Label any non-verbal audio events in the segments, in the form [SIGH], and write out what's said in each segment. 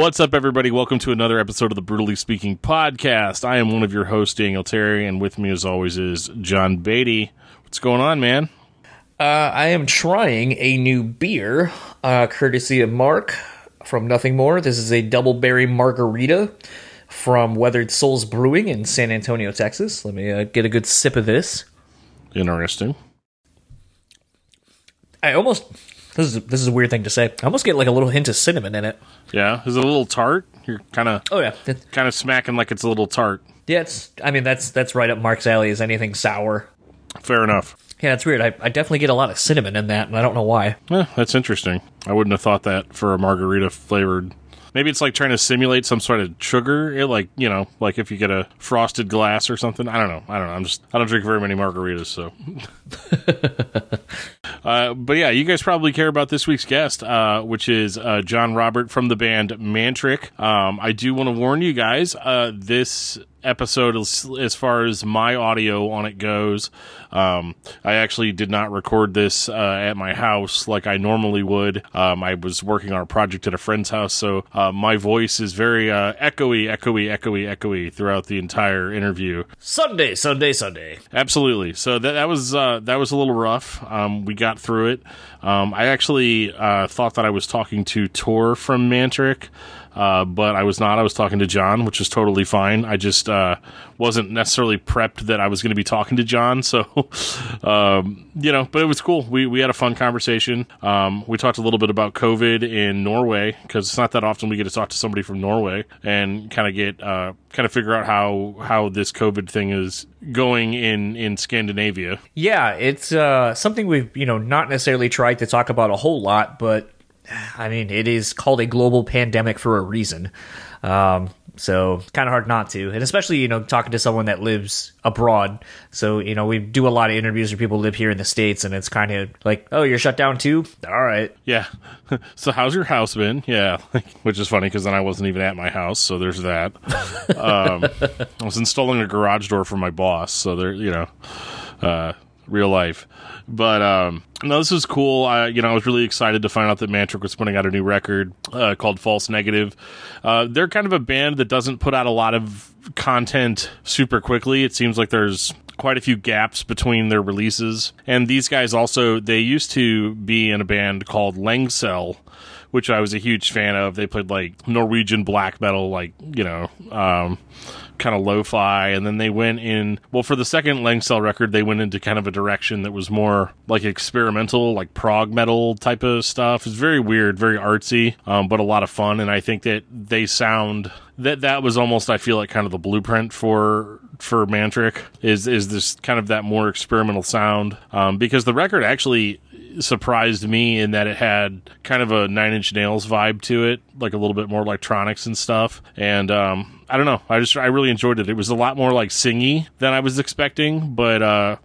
What's up, everybody? Welcome to another episode of the Brutally Speaking podcast. I am one of your hosts, Daniel Terry, and with me, as always, is John Beatty. What's going on, man? Uh, I am trying a new beer, uh, courtesy of Mark from Nothing More. This is a double berry margarita from Weathered Souls Brewing in San Antonio, Texas. Let me uh, get a good sip of this. Interesting. I almost this is this is a weird thing to say. I almost get like a little hint of cinnamon in it. Yeah, is it a little tart? You're kind of Oh yeah, kind of smacking like it's a little tart. yeah. It's I mean that's that's right up Mark's alley. Is anything sour? Fair enough. Yeah, it's weird. I, I definitely get a lot of cinnamon in that, and I don't know why. Eh, that's interesting. I wouldn't have thought that for a margarita flavored. Maybe it's like trying to simulate some sort of sugar, it like you know, like if you get a frosted glass or something. I don't know. I don't know. I'm just I don't drink very many margaritas, so. [LAUGHS] uh, but yeah, you guys probably care about this week's guest, uh, which is uh, John Robert from the band Mantric. Um, I do want to warn you guys. Uh, this episode as, as far as my audio on it goes um, i actually did not record this uh, at my house like i normally would um, i was working on a project at a friend's house so uh, my voice is very uh, echoey echoey echoey echoey throughout the entire interview Sunday, Sunday, Sunday. Absolutely. So that that was uh, that was a little rough. Um, we got through it. Um, I actually uh, thought that I was talking to Tor from Mantric, uh, but I was not. I was talking to John, which is totally fine. I just uh, wasn't necessarily prepped that I was going to be talking to John. [LAUGHS] So, um, you know, but it was cool. We we had a fun conversation. Um, we talked a little bit about COVID in Norway because it's not that often we get to talk to somebody from Norway and kind of get uh, kind of figure out how how this COVID thing is going in in Scandinavia. Yeah, it's uh, something we've you know not necessarily tried to talk about a whole lot, but I mean it is called a global pandemic for a reason. Um, so it's kind of hard not to, and especially you know talking to someone that lives abroad. So you know we do a lot of interviews where people live here in the states, and it's kind of like, oh, you're shut down too. All right, Yeah. [LAUGHS] so how's your house been? Yeah, [LAUGHS] which is funny because then I wasn't even at my house, so there's that. um, [LAUGHS] I was installing a garage door for my boss, so there, you know, uh, real life. But um, no, this is cool. I, you know, I was really excited to find out that Mantric was putting out a new record uh, called False Negative. Uh, they're kind of a band that doesn't put out a lot of content super quickly. It seems like there's quite a few gaps between their releases. And these guys also they used to be in a band called Lengsel, which I was a huge fan of. They played like Norwegian black metal, like you know, um, kind of lo-fi, and then they went in. Well, for the second Lengsel record, they went into kind of a direction that was more like experimental, like prog metal type of stuff. It's very weird, very artsy, um, but a lot of fun. And I think that they sound that that was almost I feel like kind of the blueprint for for Mantric is is this kind of that more experimental sound um, because the record actually surprised me in that it had kind of a Nine Inch Nails vibe to it, like a little bit more electronics and stuff. And um, I don't know, I just I really enjoyed it. It was a lot more like singy than I was expecting, but uh,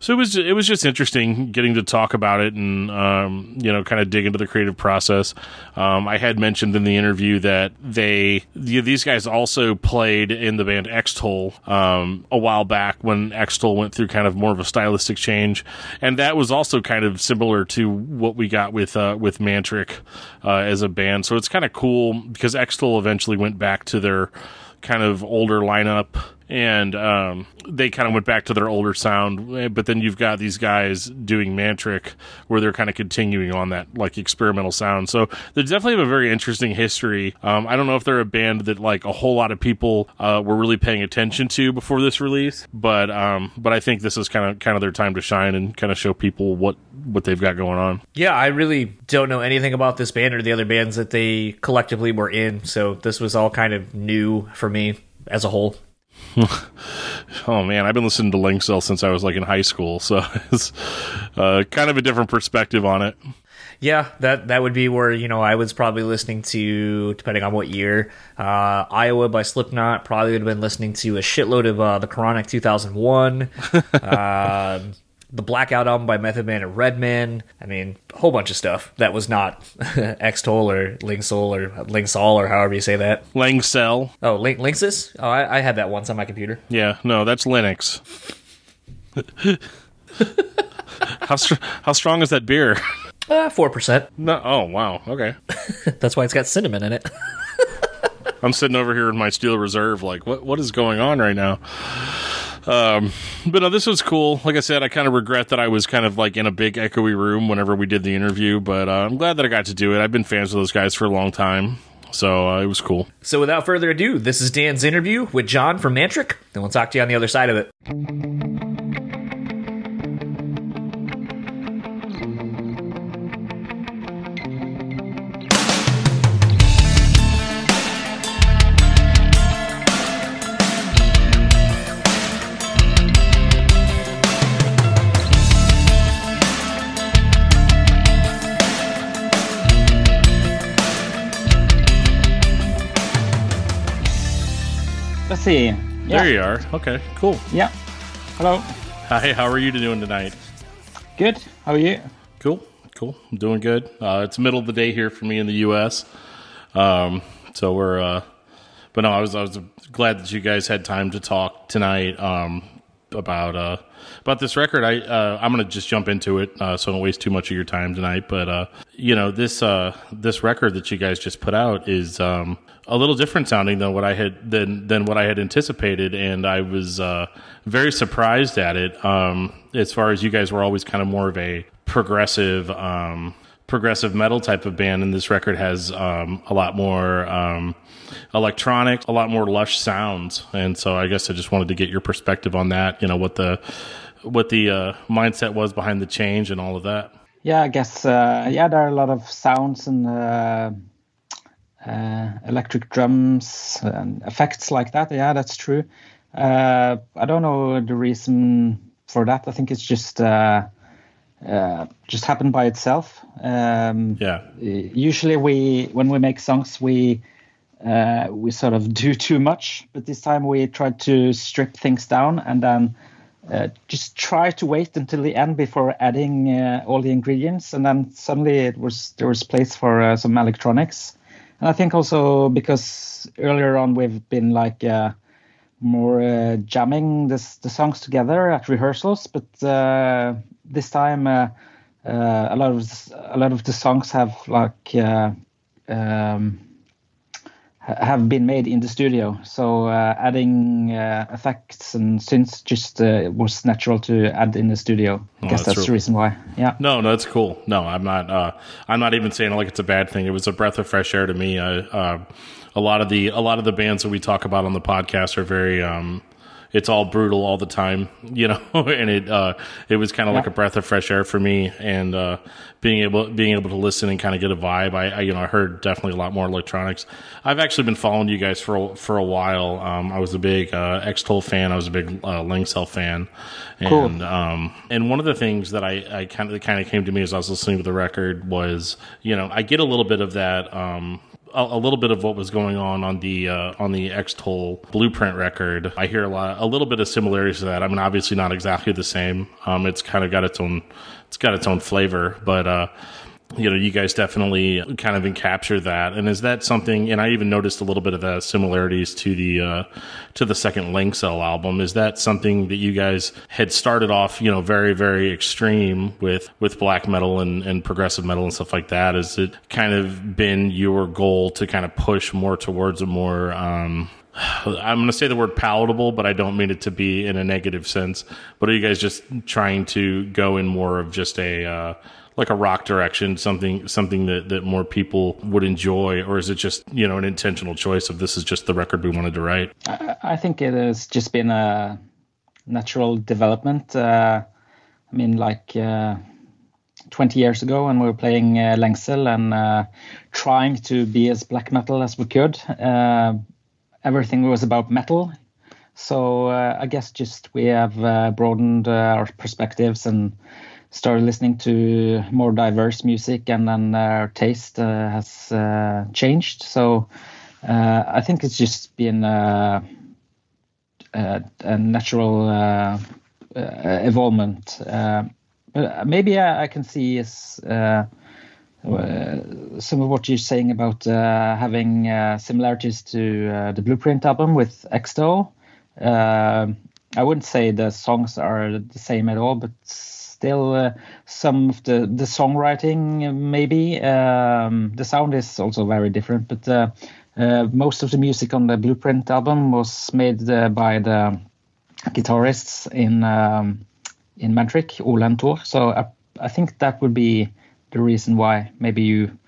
so it was it was just interesting getting to talk about it and um, you know kind of dig into the creative process. Um, I had mentioned in the interview that they the, these guys also played in the band Extol um, a while back when Extol went through kind of more of a stylistic change, and that was also kind of similar to what we got with uh, with Mantric uh, as a band. So it's kind of cool because Extol eventually went back to their kind of older lineup and um, they kind of went back to their older sound eh, but then you've got these guys doing mantric where they're kind of continuing on that like experimental sound. So they definitely have a very interesting history. Um, i don't know if they're a band that like a whole lot of people uh, were really paying attention to before this release but um, but i think this is kind of kind of their time to shine and kind of show people what what they've got going on. Yeah, I really don't know anything about this band or the other bands that they collectively were in, so this was all kind of new for me as a whole. [LAUGHS] Oh man, I've been listening to Linkcell since I was like in high school, so [LAUGHS] it's uh, kind of a different perspective on it. Yeah, that that would be where you know I was probably listening to, depending on what year, uh, Iowa by Slipknot. Probably would have been listening to a shitload of uh, the Chronic 2001, [LAUGHS] um the Blackout album by Method Man and Redman. I mean, a whole bunch of stuff that was not [LAUGHS] Extol or Linksol or Linksol or however you say that. Langcell, Oh, Link Linksys. Oh, I, I had that once on my computer. yeah, no, that's Linux. [LAUGHS] how str- how strong is that beer? [LAUGHS] Uh, four percent. no, oh wow, okay. That's why it's got cinnamon in it. I'm sitting over here in my Steel Reserve, like, what what is going on right now? Um, but no, this was cool. Like I said, I kind of regret that I was kind of like in a big echoey room whenever we did the interview, but uh, I'm glad that I got to do it. I've been fans of those guys for a long time. So uh, it was cool. So without further ado, this is Dan's interview with John from Mantric, and we'll talk to you on the other side of it. See. Yeah. There you are. Okay, cool. Yeah. Hello. Hi, how are you doing tonight? Good. How are you? Cool, cool. I'm doing good. Uh, it's middle of the day here for me in the U.S. Um, so we're, uh, but no, I was I was glad that you guys had time to talk tonight um, about uh, about this record. I uh, I'm gonna just jump into it, uh, so I don't waste too much of your time tonight. But uh, you know this uh, this record that you guys just put out is um, a little different sounding than what I had than than what I had anticipated, and I was uh, very surprised at it. Um, as far as you guys were always kind of more of a progressive um, progressive metal type of band, and this record has um, a lot more um, electronic, a lot more lush sounds, and so I guess I just wanted to get your perspective on that. You know what the what the uh, mindset was behind the change and all of that. Yeah, I guess uh, yeah, there are a lot of sounds and uh, uh, electric drums and effects like that. Yeah, that's true. Uh, I don't know the reason for that. I think it's just uh, uh, just happened by itself. Um, Yeah, usually we when we make songs we uh, we sort of [LAUGHS] do too much but this time we tried to strip things down and then uh, just try to wait until the end before adding uh, all the ingredients and then suddenly it was there was place for uh, some electronics. And i think also because earlier on we've been like uh, more uh, jamming this, the songs together at rehearsals but this time a lot of a lot of the songs have like um, have been made in the studio. So uh, adding uh, effects and synths just uh, was natural to add in the studio. I Oh, guess that's that's, the reason why. Yeah. No, no, that's cool. No, I'm not. Uh, I'm not even saying like it's a bad thing. It was a breath of fresh air to me. I, uh, a lot of the a lot of the bands that we talk about on the podcast are very. Um, it's all brutal all the time, [LAUGHS] you know, and it uh, it was kind of like a breath of fresh air for me, and uh, being able being able to listen and kind of get a vibe. I, I you know I heard definitely a lot more electronics. I've actually been following you guys for a, for a while. Um, I was a big uh, Extol fan. I was a big uh, Lengsel fan, and Cool. um, and one of the things that I, I kind of kind of came to me as I was listening to the record was, you know, I get a little bit of that, um, a, a little bit of what was going on on the uh, on the Extol Blueprint record. I hear a lot, a little bit of similarities to that. I mean, obviously not exactly the same. Um, it's kind of got its own, it's got its own flavor, but. Uh, you know, you guys definitely kind of encapture that. And is that something? And I even noticed a little bit of the similarities to the uh, to the second Link Cell album. Is that something that you guys had started off, you know, very very extreme with with black metal and, and progressive metal and stuff like that? Is it kind of been your goal to kind of push more towards a more um, I'm going to say the word palatable, but I don't mean it to be in a negative sense. But are you guys just trying to go in more of just a uh, like a rock direction, something something that, that more people would enjoy, or is it just you know an intentional choice of this is just the record we wanted to write? I, I think it has just been a natural development. Uh, I mean, like uh, 20 years ago when we were playing uh, Lengsel and uh, trying to be as black metal as we could, uh, everything was about metal. So uh, I guess just we have uh, broadened uh, our perspectives and started listening to more diverse music, and then our taste uh, has uh, changed. So uh, I think it's just been a, a natural evolvement. But maybe I, I can see uh, some of what you're saying about uh, having uh, similarities to the Blueprint album with Extol. I wouldn't say the songs are the same at all, but still uh, some of the the songwriting uh, maybe um, the sound is also very different. But uh, uh, most of the music on the Blueprint album was made uh, by the guitarists in um, in and Tor. So I, I think that would be the reason why maybe you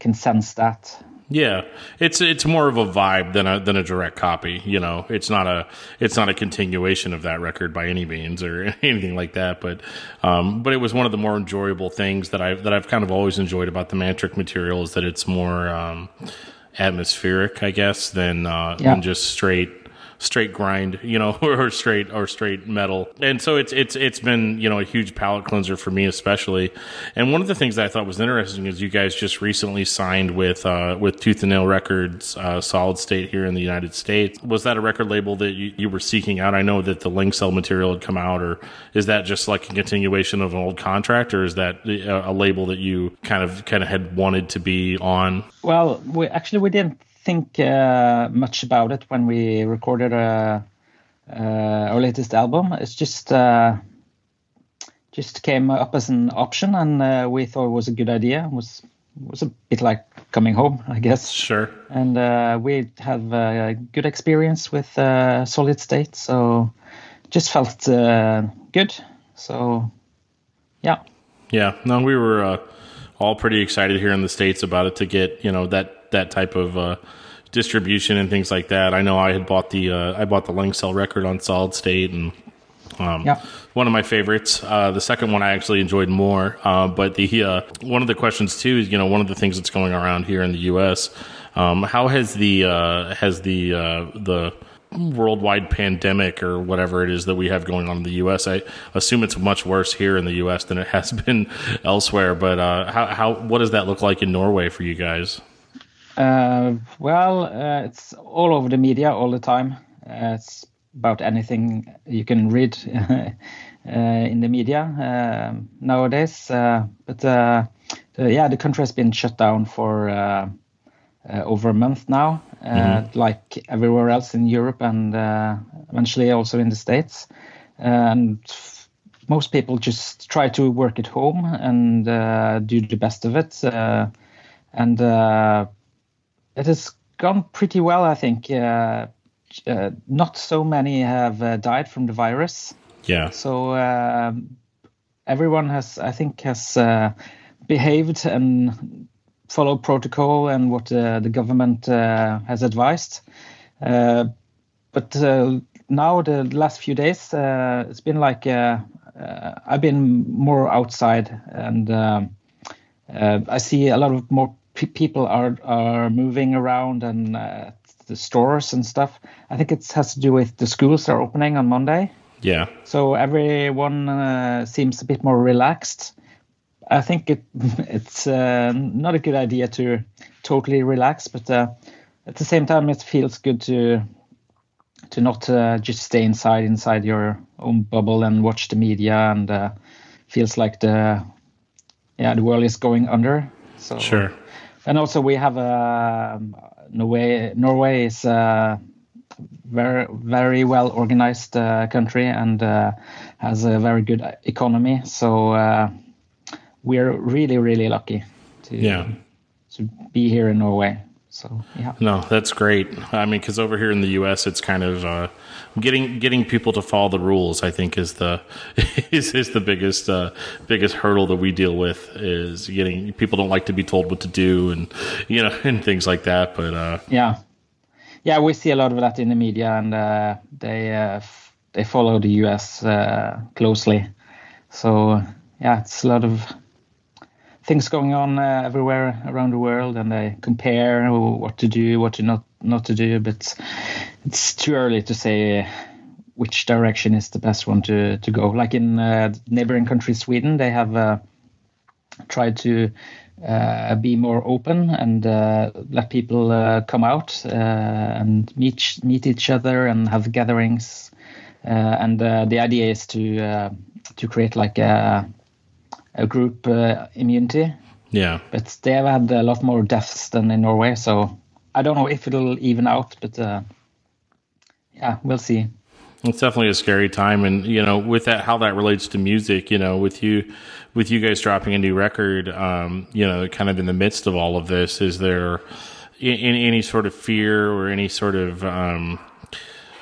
can sense that yeah, it's it's more of a vibe than a than a direct copy. You know, it's not a it's not a continuation of that record by any means or [LAUGHS] anything like that. But um, but it was one of the more enjoyable things that I that I've kind of always enjoyed about the Mantric material is that it's more um, atmospheric, I guess, than uh, yeah. than just straight straight grind, you know, [LAUGHS] or straight or straight metal. And so it's it's it's been you know a huge palate cleanser for me especially. And one of the things that I thought was interesting is you guys just recently signed with uh, with Tooth and Nail Records, uh, Solid State here in the United States. Was that a record label that you, you were seeking out? I know that the Link Cell material had come out, or is that just like a continuation of an old contract, or is that a, a label that you kind of kind of had wanted to be on? Well, we actually we didn't think uh, much about it when we recorded uh, uh, our latest album. It's just uh, just came up as an option, and uh, we thought it was a good idea. It was was a bit like coming home, [LAUGHS] I guess. Sure. And uh, we have a good experience with Solid State, so just felt good. So, yeah. Yeah. No, we were all pretty excited here in the states about it to get you know that that type of uh, distribution and things like that. I know I had bought the uh, I bought the Link Cell record on Solid State and. Um, yeah. One of my favorites. Uh, the second one I actually enjoyed more. Uh, but the uh, one of the questions too is you know one of the things that's going around here in the U.S. Um, how has the uh, has the uh, the worldwide pandemic or whatever it is that we have going on in the U.S. I assume it's much worse here in the U.S. than it has [LAUGHS] been elsewhere. But uh, how how what does that look like in Norway for you guys? Uh, well, uh, it's all over the media all the time. Uh, it's about anything you can read [LAUGHS] uh, in the media uh, nowadays. Uh, but the, yeah, the country has been shut down for over a month now, mm-hmm. like everywhere else in Europe and eventually also in the States. And most people just try to work at home and do the best of it. and it has gone pretty well, I think. Uh, uh, not so many have uh, died from the virus. Yeah. So um, everyone has, I think, has uh, behaved and followed protocol and what uh, the government uh, has advised. but now the last few days, it's been like I've been more outside and. Um, I see a lot of more people are are moving around and uh, the stores and stuff. I think it has to do with the schools are opening on Monday. Yeah. So everyone uh, seems a bit more relaxed. I think it [LAUGHS] it's uh, not a good idea to totally relax, but uh, at the same time, it feels good to to not uh, just stay inside inside your own bubble and watch the media and uh, feels like the yeah the world is going under. So sure and also we have a um, Norway. Norway is a very very well organized uh, country and uh, has a very good economy. So uh, we're really really lucky to yeah. to be here in Norway. So yeah. No, that's great. I mean, because over here in the U.S., it's kind of uh, getting getting people to follow the rules. I think is the [LAUGHS] is, is the biggest uh, biggest hurdle that we deal with is getting people don't like to be told what to do and you know [LAUGHS] and things like that. But uh, yeah, yeah, we see a lot of that in the media, and uh, they uh, f- they follow the U.S. Uh, closely. So yeah, it's a lot of things going on uh, everywhere around the world, and they compare what to do, what to not not to do. But it's too early to say which direction is the best one to to go. Like in uh, neighboring country Sweden, they have uh, tried to uh, be more open and uh, let people uh, come out uh, and meet meet each other and have gatherings. and the idea is to to create like a a group uh, immunity. Yeah. But they have had a lot more deaths than in Norway, so I don't know if it'll even out, but uh, yeah, we'll see. It's definitely a scary time, and you know, with that, how that relates to music, you know, with you, with you guys dropping a new record, um, you know, kind of in the midst of all of this, is there, in any sort of fear or any sort of um,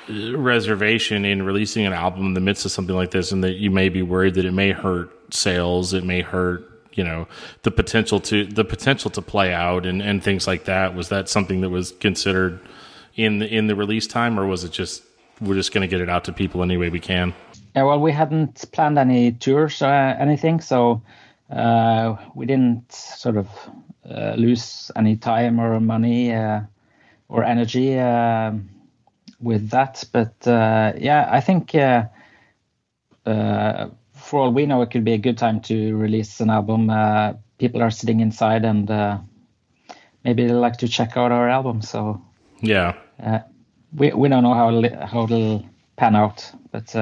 reservation in releasing an album in the midst of something like this, and that you may be worried that it may hurt sales, it may hurt you know the potential to the potential to play out and, and things like that. Was that something that was considered in the in the release time, or was it just we're just going to get it out to people any way we can? Yeah, well, we hadn't planned any tours or anything, so uh, we didn't sort of uh, lose any time or money uh, or energy uh, with that. But uh, yeah, I think uh, for all we know, it could be a good time to release an album. people are sitting inside and maybe they like to check out our album. So yeah, we we don't know how how it'll pan out, but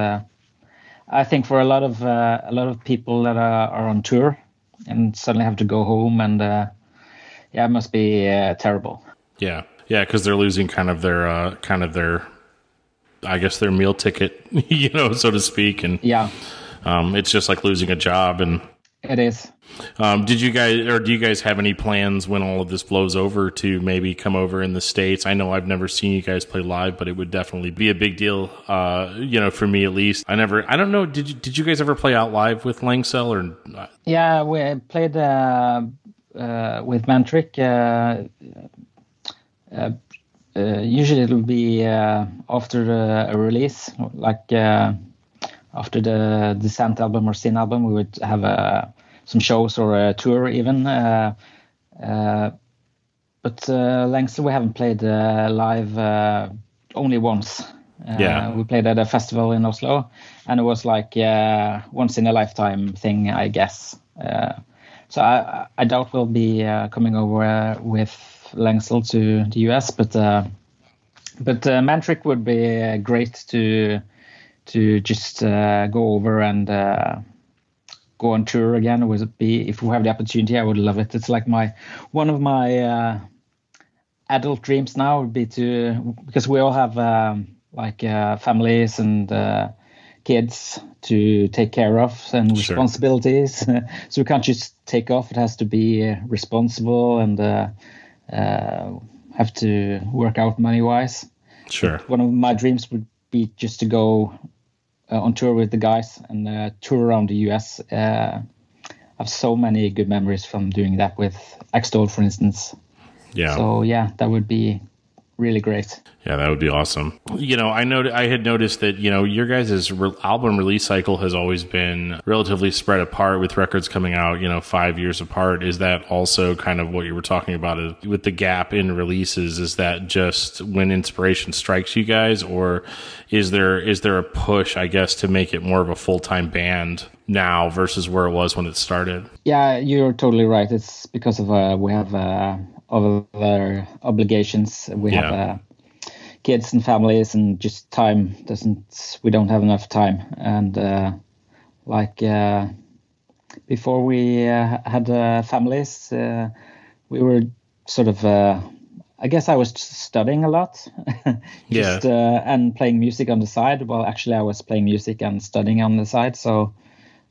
I think for a lot of uh, a lot of people that are, are, on tour and suddenly have to go home and uh, yeah, it must be uh, terrible. Yeah, yeah, because they're losing kind of their uh, kind of their, I guess their meal ticket, [LAUGHS] you know, so to speak, and yeah, um, it's just like losing a job and it is. Um, did you guys, or do you guys have any plans when all of this blows over to maybe come over in the states? I know I've never seen you guys play live, but it would definitely be a big deal. Uh, you know, for me at least. I never, I don't know. Did you, did you guys ever play out live with Lengsel or? Yeah, we played uh, uh, with Mantric. Uh, uh, uh, usually it'll be after a release, like after the Descent album or Sin album, we would have a some shows or a tour even. Uh, uh, but uh, Lengsel we haven't played uh, live uh, only once. Uh, yeah, we played at a festival in Oslo, and it was like once in a lifetime thing, I guess. so I, I doubt we'll be coming over with Lengsel to the US, but but Mantric would be great to to just go over and go on tour again would be if we have the opportunity i would love it. It's like my one of my uh, adult dreams now would be to because we all have um, like uh, families and uh, kids to take care of and sure. responsibilities. [LAUGHS] So we can't just take off. It has to be uh, responsible and uh, uh, have to work out money wise sure. One of my dreams would be just to go uh, on tour with the guys and uh, tour around the US. Uh, I have so many good memories from doing that with Extol, for instance. Yeah. So yeah, that would be really great. Yeah, that would be awesome. You know, I know I had noticed that you know your guys' re- album release cycle has always been relatively spread apart with records coming out, you know, five years apart. Is that also kind of what you were talking about is, with the gap in releases? Is that just when inspiration strikes you guys, or is there is there a push, I guess, to make it more of a full time band now versus where it was when it started? Yeah, you're totally right. It's because of uh, we have. Uh, other obligations. We yeah. have uh, kids and families, and just time doesn't. We don't have enough time, and uh, like uh, before we uh, had uh, families, uh, we were sort of. I guess I was studying a lot, [LAUGHS] just yeah. and playing music on the side. Well, actually, I was playing music and studying on the side, so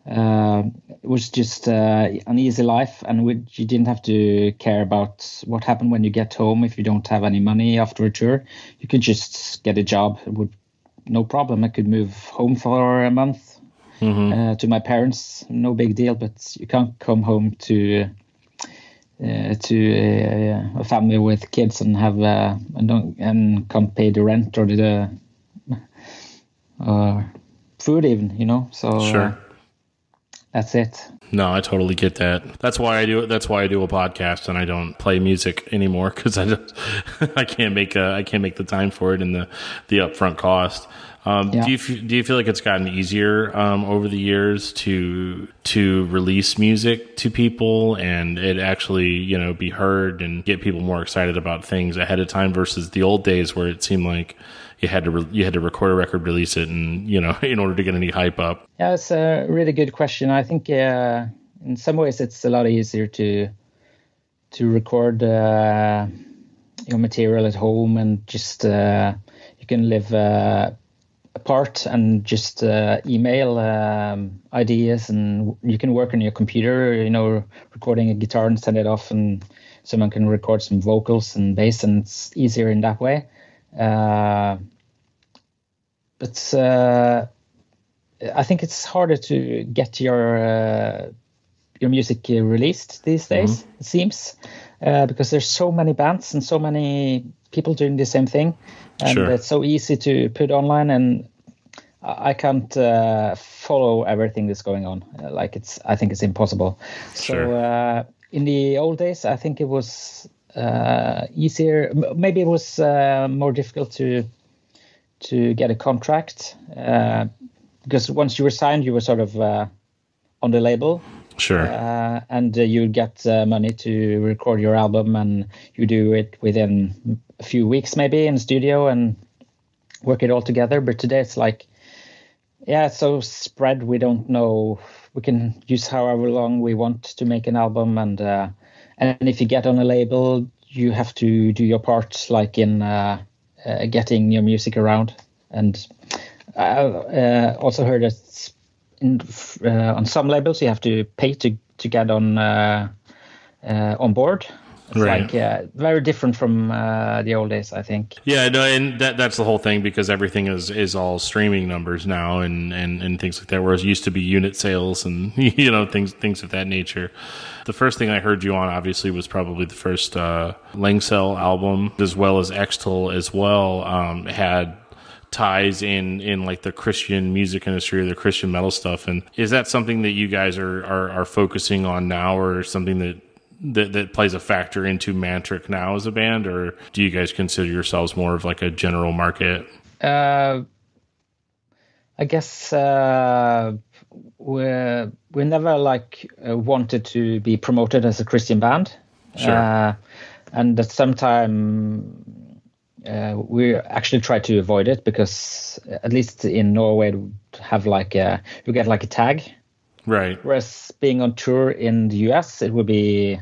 uh, it was just uh, an easy life, and we, you didn't have to care about what happened when you get home if you don't have any money after a tour. You could just get a job. It would no problem. I could move home for a month mm-hmm. uh, to my parents. No big deal. But you can't come home to uh, to a, a, family with kids and have uh, and, don't, and can't pay the rent or the uh, food even. You know, so sure that's it. No, I totally get that. That's why I do it. That's why I do a podcast and I don't play music anymore because I just [LAUGHS] I can't make a, I can't make the time for it and the the upfront cost. Um, yeah. Do you do you feel like it's gotten easier um, over the years to to release music to people and it actually you know be heard and get people more excited about things ahead of time versus the old days where it seemed like you had to re- you had to record a record, release it, and you know [LAUGHS] in order to get any hype up? Yeah, it's a really good question. I think uh, in some ways it's a lot easier to to record uh, your material at home and just uh, you can live uh, apart and just uh, email um, ideas and you can work on your computer. You know, recording a guitar and send it off and someone can record some vocals and bass, and it's easier in that way. Uh, but uh, I think it's harder to get your uh, your music released these days. Mm-hmm. It seems uh, because there's so many bands and so many people doing the same thing, and sure. it's so easy to put online. And I can't uh, follow everything that's going on. Like it's, I think it's impossible. Sure. So uh, in the old days, I think it was uh, easier. Maybe it was more difficult to to get a contract because once you were signed, you were sort of on the label. Sure. Uh, and uh, you get uh, money to record your album, and you do it within a few weeks, maybe in studio, and work it all together. But today it's like, yeah, it's so spread. We don't know. We can use however long we want to make an album, and uh, and if you get on a label, you have to do your part, like in uh, uh, getting your music around. And I also heard that in, uh, on some labels you have to pay to to get on uh, uh, on board. It's right. like uh, very different from uh, the old days, I think. Yeah, no, and that that's the whole thing because everything is is all streaming numbers now and, and, and things like that. Whereas it used to be unit sales and [LAUGHS] you know things things of that nature. The first thing I heard you on obviously was probably the first uh, Lengsel album, as well as Extol as well. Um, had ties in in like the Christian music industry or the Christian metal stuff. And is that something that you guys are are, are focusing on now, or something that that, that plays a factor into Mantric now as a band, or do you guys consider yourselves more of like a general market? Uh, I guess uh, we we never like uh, wanted to be promoted as a Christian band. Sure. Uh, and at some time uh, we actually try to avoid it because at least in Norway have like a you get like a tag, right? Whereas being on tour in the US, it would be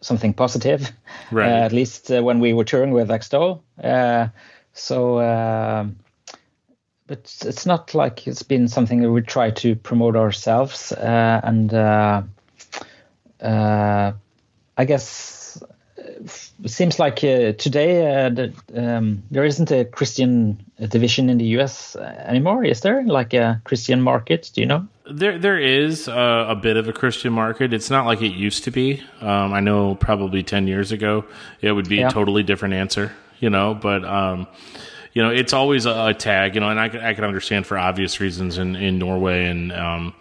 something positive, right? Uh, at least uh, when we were touring with Extol. Uh, so, uh, but it's not like it's been something that we try to promote ourselves, uh, and I guess seems like uh, today uh, the, um, there isn't a Christian division in the U.S. anymore. Is there like a Christian market? Do you know? There, there is uh, a bit of a Christian market. It's not like it used to be. Um, I know probably ten years ago it would be yeah. a totally different answer. You know, but um, you know, it's always a, a, tag. You know, and I, I can understand for obvious reasons in in Norway and. Um,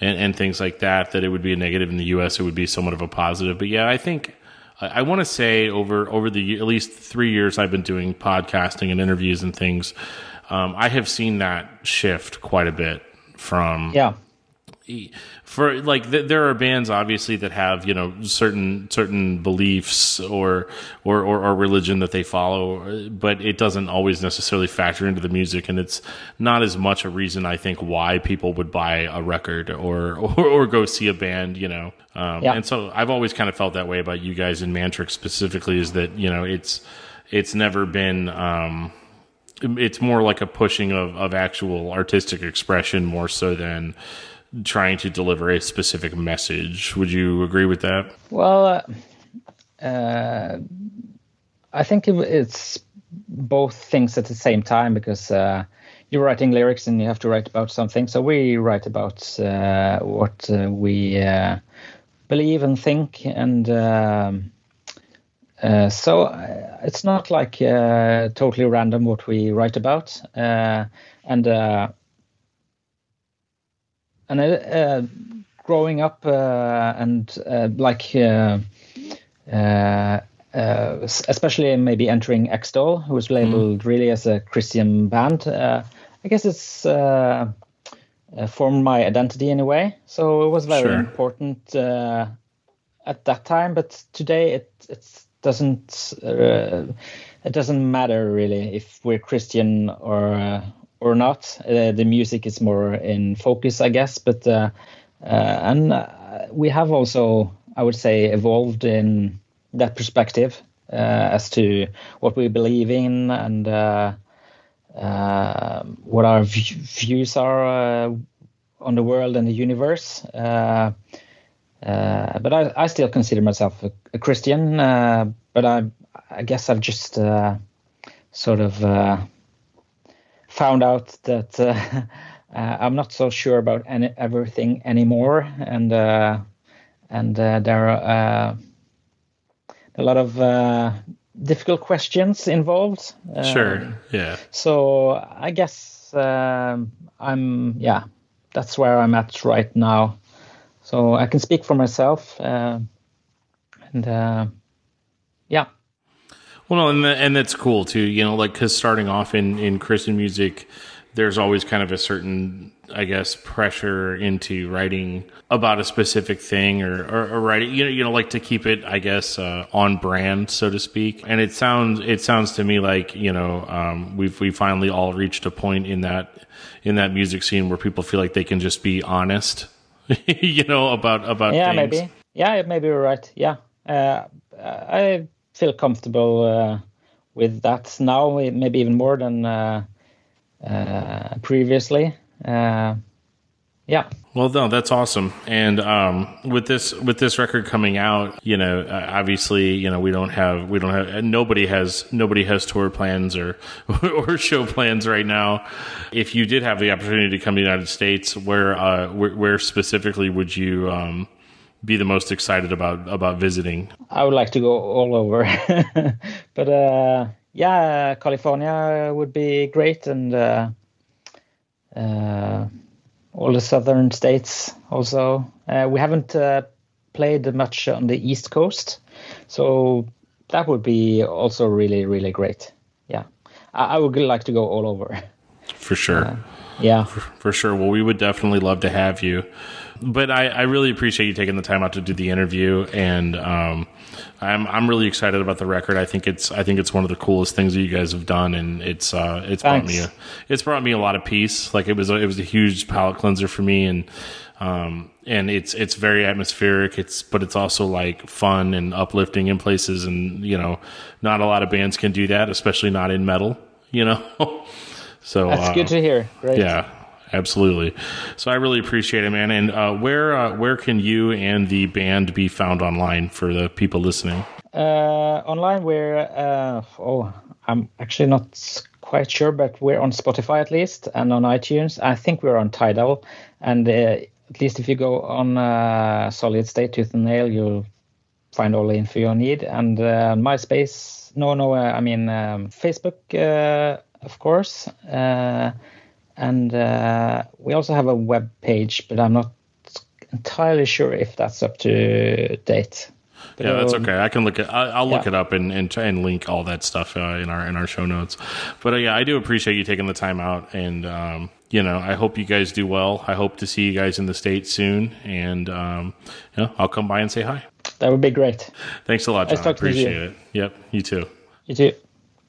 and, and things like that, that it would be a negative in the U.S. It would be somewhat of a positive. But yeah, I think I want to say over over the at least three years I've been doing podcasting and interviews and things, um, I have seen that shift quite a bit from yeah for like th- there are bands obviously that have you know certain certain beliefs or, or or or religion that they follow but it doesn't always necessarily factor into the music and it's not as much a reason i think why people would buy a record or or, or go see a band you know um, yeah. and so i've always kind of felt that way about you guys in mantric specifically is that you know it's it's never been um, it's more like a pushing of, of actual artistic expression more so than trying to deliver a specific message. Would you agree with that? Well, uh, uh, I think it's both things at the same time because uh, you're writing lyrics and you have to write about something. So we write about uh, what uh, we uh, believe and think, and um, so it's not like totally random what we write about. and and uh, uh, growing up uh, and like especially maybe entering Extol, who was labeled mm. really as a Christian band. I guess it's uh, formed my identity in a way. So it was very sure. important uh, at that time. But today it it doesn't uh, it doesn't matter really if we're Christian or or not. Uh, the music is more in focus, I guess. But uh, uh, and we have also, I would say, evolved in that perspective as to what we believe in and what our v- views are on the world and the universe. Uh, but I, I still consider myself a, a Christian. Uh, but I I guess I've just uh, sort of uh, found out that uh, [LAUGHS] uh, I'm not so sure about any, everything anymore, and uh, and there are a lot of difficult questions involved. sure. Yeah. So I guess um, I'm yeah, that's where I'm at right now. So I can speak for myself, uh, and uh. Well, no, and the, and that's cool too. You know, like because starting off in in Christian music, there's always kind of a certain, I guess, pressure into writing about a specific thing or, or, or writing, you know, you know, like to keep it, I guess, uh, on brand, so to speak. And it sounds, it sounds to me like, you know, um, we've, we finally all reached a point in that, in that music scene where people feel like they can just be honest, [LAUGHS] you know, about, about, yeah, things. maybe. Yeah, maybe you're right. Yeah. Uh, I feel comfortable, uh, with that now, maybe even more than, uh, uh, previously. Yeah. Well, no, that's awesome. And um, with this with this record coming out, you know, obviously, you know, we don't have we don't have nobody has nobody has tour plans or [LAUGHS] or show plans right now. If you did have the opportunity to come to the United States, where uh, where, where specifically would you um, be the most excited about about visiting? I would like to go all over, [LAUGHS] but uh, yeah, California would be great, and uh, uh, all the southern states also. Uh, we haven't uh, played much on the East Coast, so that would be also really, really great. Yeah, I, I would like to go all over. For sure. Uh, yeah, for, for sure. Well, we would definitely love to have you but I, I, really appreciate you taking the time out to do the interview, and um, I'm I'm really excited about the record. I think it's I think it's one of the coolest things that you guys have done, and it's uh, it's Thanks. brought me a, it's brought me a lot of peace. Like it was a, it was a huge palate cleanser for me, and um, and it's it's very atmospheric. It's but it's also like fun and uplifting in places, and you know, not a lot of bands can do that, especially not in metal. You know. [LAUGHS] so that's uh, good to hear. Great. Yeah, absolutely. So I really appreciate it, man. And uh, where uh, where can you and the band be found online for the people listening? Uh, online, we're uh, oh, I'm actually not quite sure, but we're on Spotify at least, and on iTunes. I think we're on Tidal, and uh, at least if you go on uh, Solid State Tooth and Nail, you'll find all the info you need. And MySpace, no, no, I mean um, Facebook, of course and uh, we also have a web page, but I'm not entirely sure if that's up to date. But yeah, that's okay. I can look at. I'll look yeah. it up and and, try and link all that stuff uh, in our in our show notes. But uh, yeah, I do appreciate you taking the time out, and um, you know, I hope you guys do well. I hope to see you guys in the states soon, and um, you know, I'll come by and say hi. That would be great. Thanks a lot, John. I Appreciate it. Yep, you too. You too.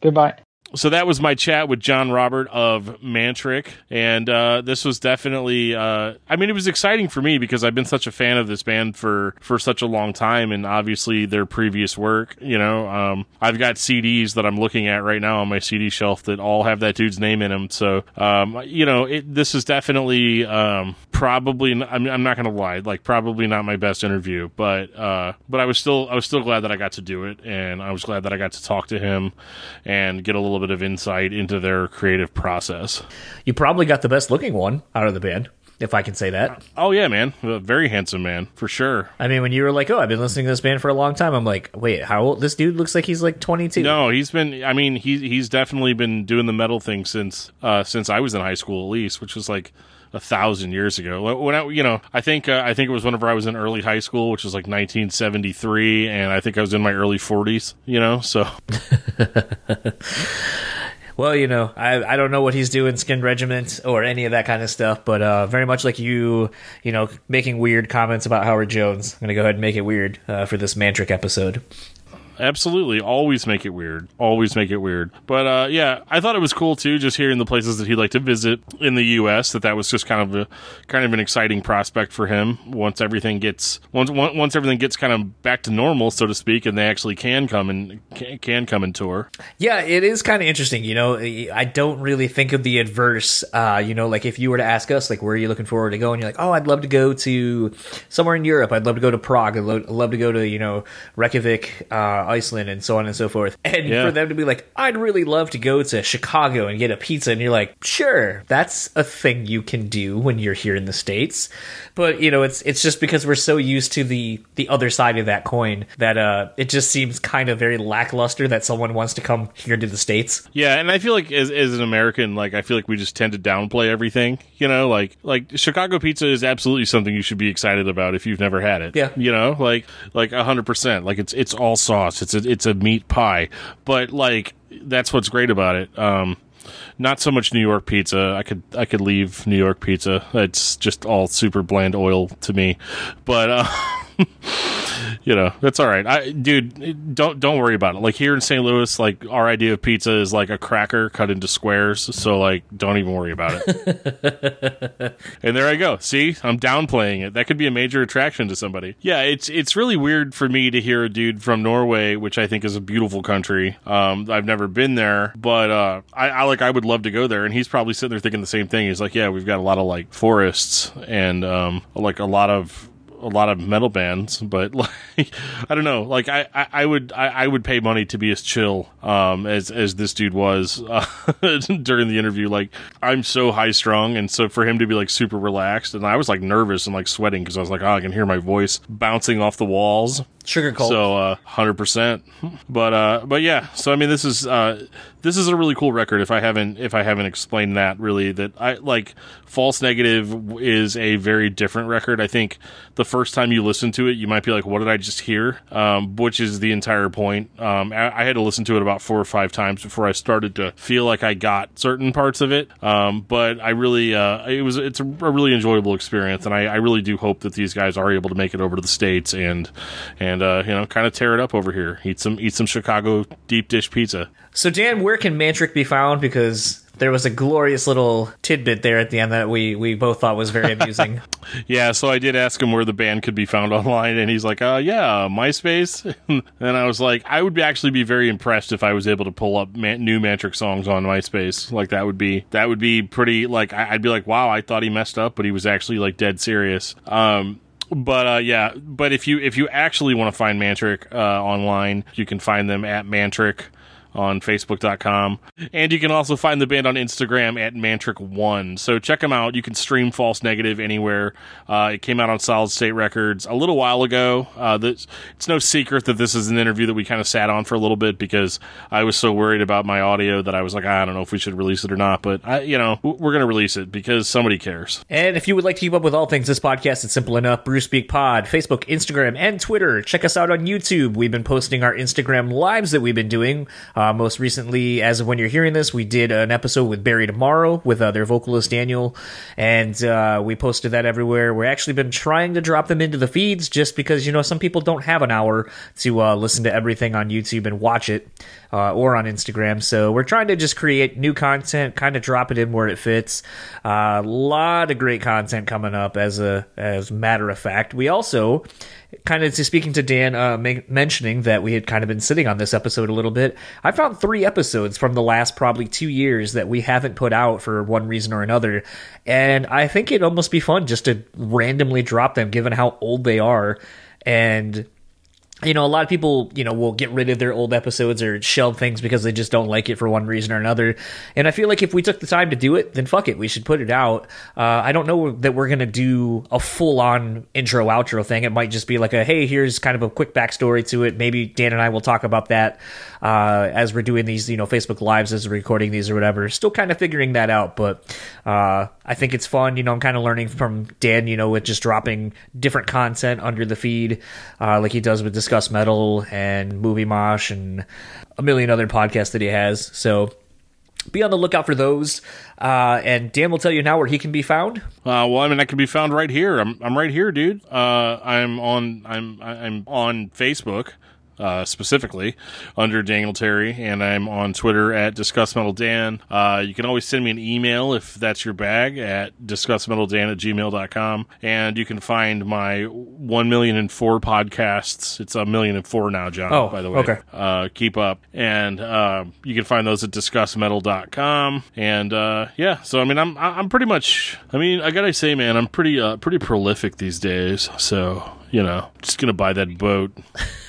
Goodbye so that was my chat with John Robert of Mantric, and uh, this was definitely. Uh, I mean, it was exciting for me because I've been such a fan of this band for for such a long time, and obviously their previous work. You know, um, I've got CDs that I'm looking at right now on my CD shelf that all have that dude's name in them. So, um, you know, it, this is definitely um, probably. I'm, I'm not going to lie, like probably not my best interview, but uh, but I was still I was still glad that I got to do it, and I was glad that I got to talk to him and get a little bit of insight into their creative process. You probably got the best looking one out of the band, if I can say that. Oh yeah, man, a very handsome man for sure. I mean, when you were like, "Oh, I've been listening to this band for a long time," I'm like, "Wait, how old? This dude looks like he's like 22." No, he's been. I mean, he's he's definitely been doing the metal thing since uh, since I was in high school, at least, which was like a thousand years ago. When I, you know, I think uh, I think it was whenever I was in early high school, which was like 1973, and I think I was in my early 40s. You know, so. [LAUGHS] well, you know, I I don't know what he's doing, Skin Regiment or any of that kind of stuff, but uh, very much like you, you know, making weird comments about Howard Jones. I'm gonna go ahead and make it weird uh, for this Mantric episode. Absolutely. Always make it weird. Always make it weird. But uh, yeah, I thought it was cool too, just hearing the places that he'd like to visit in the U.S. That that was just kind of a kind of an exciting prospect for him once everything gets once once everything gets kind of back to normal, so to speak, and they actually can come and can, can come and tour. Yeah, it is kind of interesting. You know, I don't really think of the adverse. Uh, you know, like if you were to ask us, like, where are you looking forward to go? And you're like, oh, I'd love to go to somewhere in Europe. I'd love to go to Prague. I'd love, love to go to, you know, Reykjavik, uh, Iceland, and so on and so forth. [LAUGHS] And Yeah. for them to be like, I'd really love to go to Chicago and get a pizza. And you're like, sure, that's a thing you can do when you're here in the States. But, you know, it's, it's just because we're so used to the, the other side of that coin that, uh, it just seems kind of very lackluster that someone wants to come here to the States. Yeah, and I feel like as as an American, like I feel like we just tend to downplay everything. You know, like like Chicago pizza is absolutely something you should be excited about if you've never had it. Yeah. you know, like like a hundred percent. Like it's it's all sauce. It's a it's a meat pie, but like that's what's great about it. Um, not so much New York pizza. I could I could leave New York pizza. It's just all super bland oil to me, but. Uh, [LAUGHS] you know that's all right. I dude don't don't worry about it. Like here in st louis like our idea of pizza is like a cracker cut into squares so like don't even worry about it. [LAUGHS] And there i go. See? I'm downplaying it. That could be a major attraction to somebody. Yeah it's it's really weird for me to hear a dude from norway which i think is a beautiful country. Um i've never been there but uh i, I like i would love to go there and he's probably sitting there thinking the same thing. He's like yeah we've got a lot of like forests and um like a lot of a lot of metal bands, but [LAUGHS] like I don't know, like I, I, I would I, I would pay money to be as chill um, as as this dude was [LAUGHS] uh, during the interview. Like I'm so high strung, and so for him to be like super relaxed, and I was like nervous and like sweating because I was like, oh, I can hear my voice bouncing off the walls. Sugar Cult. So uh, hundred percent. But uh, but yeah. So I mean, this is uh, this is a really cool record. If I haven't if I haven't explained that really, that I like False Negative is a very different record. I think the first time you listen to it, you might be like, "What did I just hear?" Um, which is the entire point. Um, I, I had to listen to it about four or five times before I started to feel like I got certain parts of it. Um, but I really, uh, it was it's a, a really enjoyable experience, and I, I really do hope that these guys are able to make it over to the states and and uh, you know kind of tear it up over here. Eat some eat some Chicago deep dish pizza. So, Dan, where can Mantric be found? Because there was a glorious little tidbit there at the end that we, we both thought was very amusing. [LAUGHS] Yeah, so I did ask him where the band could be found [LAUGHS] online, and he's like, "Uh, yeah, MySpace." [LAUGHS] and I was like, "I would actually be very impressed if I was able to pull up man- new Mantric songs on MySpace. Like that would be that would be pretty. Like I- I'd be like, wow, I thought he messed up, but he was actually like dead serious." Um, but uh, yeah, but if you if you actually want to find Mantric uh, online, you can find them at Mantric on facebook.com and you can also find the band on instagram at mantric1 so check them out you can stream false negative anywhere uh, it came out on solid state records a little while ago uh, this, it's no secret that this is an interview that we kind of sat on for a little bit because i was so worried about my audio that i was like i don't know if we should release it or not but I, you know we're going to release it because somebody cares and if you would like to keep up with all things this podcast, it's simple enough. Bruce Speak Pod, Facebook, Instagram, and Twitter. Check us out on YouTube. We've been posting our Instagram lives that we've been doing. Uh, most recently, as of when you're hearing this, we did an episode with Bury Tomorrow with uh, their vocalist Daniel, and uh, we posted that everywhere. We've actually been trying to drop them into the feeds just because, you know, some people don't have an hour to uh, listen to everything on YouTube and watch it uh, or on Instagram. So we're trying to just create new content, kind of drop it in where it fits. A lot of great content coming up as a as a matter of fact. We also kind of speaking to Dan, uh, mentioning that we had kind of been sitting on this episode a little bit. I found three episodes from the last probably two years that we haven't put out for one reason or another, and I think it'd almost be fun just to randomly drop them, given how old they are, and you know, a lot of people, you know, will get rid of their old episodes or shelve things because they just don't like it for one reason or another. And I feel like if we took the time to do it, then fuck it, we should put it out. Uh, I don't know that we're gonna do a full on intro outro thing. It might just be like a hey, here's kind of a quick backstory to it. Maybe Dan and I will talk about that uh, as we're doing these, you know, Facebook lives as we're recording these or whatever. Still kind of figuring that out, but uh, I think it's fun. You know, I'm kind of learning from Dan. You know, with just dropping different content under the feed, uh, like he does with Discuss Metal and Movie Mosh and a million other podcasts that he has. So be on the lookout for those. Uh, and Dan will tell you now where he can be found. Uh, well, I mean, I can be found right here. I'm, I'm right here, dude. Uh, I'm on, I'm, I'm on Facebook. Uh, specifically under Daniel Terry, and I'm on Twitter at discuss DiscussMetalDan. Uh, you can always send me an email if that's your bag at DiscussMetalDan at gmail.com. And you can find my 1 million and four podcasts. It's a million and four now, John, Oh, by the way. okay. Uh, keep up. And uh, you can find those at DiscussMetal.com. And uh, yeah, so I mean, I'm I'm pretty much. I mean, I gotta say, man, I'm pretty uh, pretty prolific these days. So you know, just gonna buy that boat. [LAUGHS]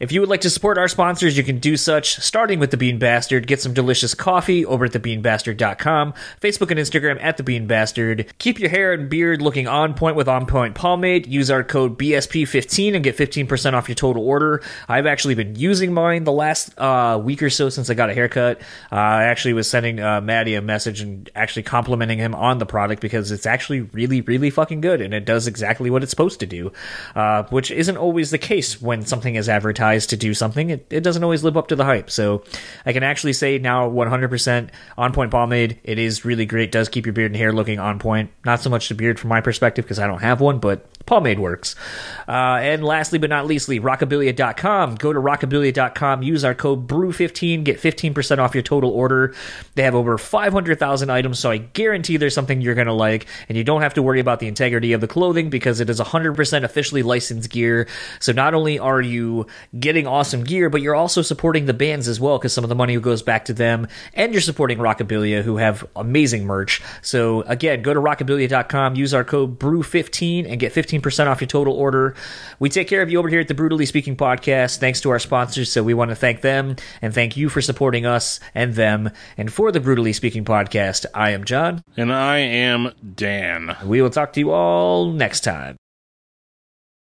If you would like to support our sponsors, you can do such, starting with The Bean Bastard. Get some delicious coffee over at thebeanbastard.com, Facebook and Instagram at The Bean Bastard. Keep your hair and beard looking on point with On Point Pomade. Use our code BSP15 and get 15% off your total order. I've actually been using mine the last uh, week or so since I got a haircut. Uh, I actually was sending uh, Maddie a message and actually complimenting him on the product because it's actually really, really fucking good and it does exactly what it's supposed to do, uh, Uh, which isn't always the case when something is advertised to do something. It, it doesn't always live up to the hype. So I can actually say now 100% on point pomade. It is really great. Does keep your beard and hair looking on point. Not so much the beard from my perspective because I don't have one, but pomade works. Uh, and lastly but not leastly, rockabilia.com. Go to rockabilia.com, use our code BREW15, get 15% off your total order. They have over 500,000 items, so I guarantee there's something you're going to like, and you don't have to worry about the integrity of the clothing because it is 100% officially licensed gear. So not only are you getting awesome gear, but you're also supporting the bands as well because some of the money goes back to them, and you're supporting Rockabilia, who have amazing merch. So again, go to rockabilia.com, use our code BREW15, and get 15% off your total order. We take care of you over here at the Brutally Speaking podcast, thanks to our sponsors. So we want to thank them and thank you for supporting us and them. And for the Brutally Speaking podcast, I am John. And I am Dan. We will talk to you all next time.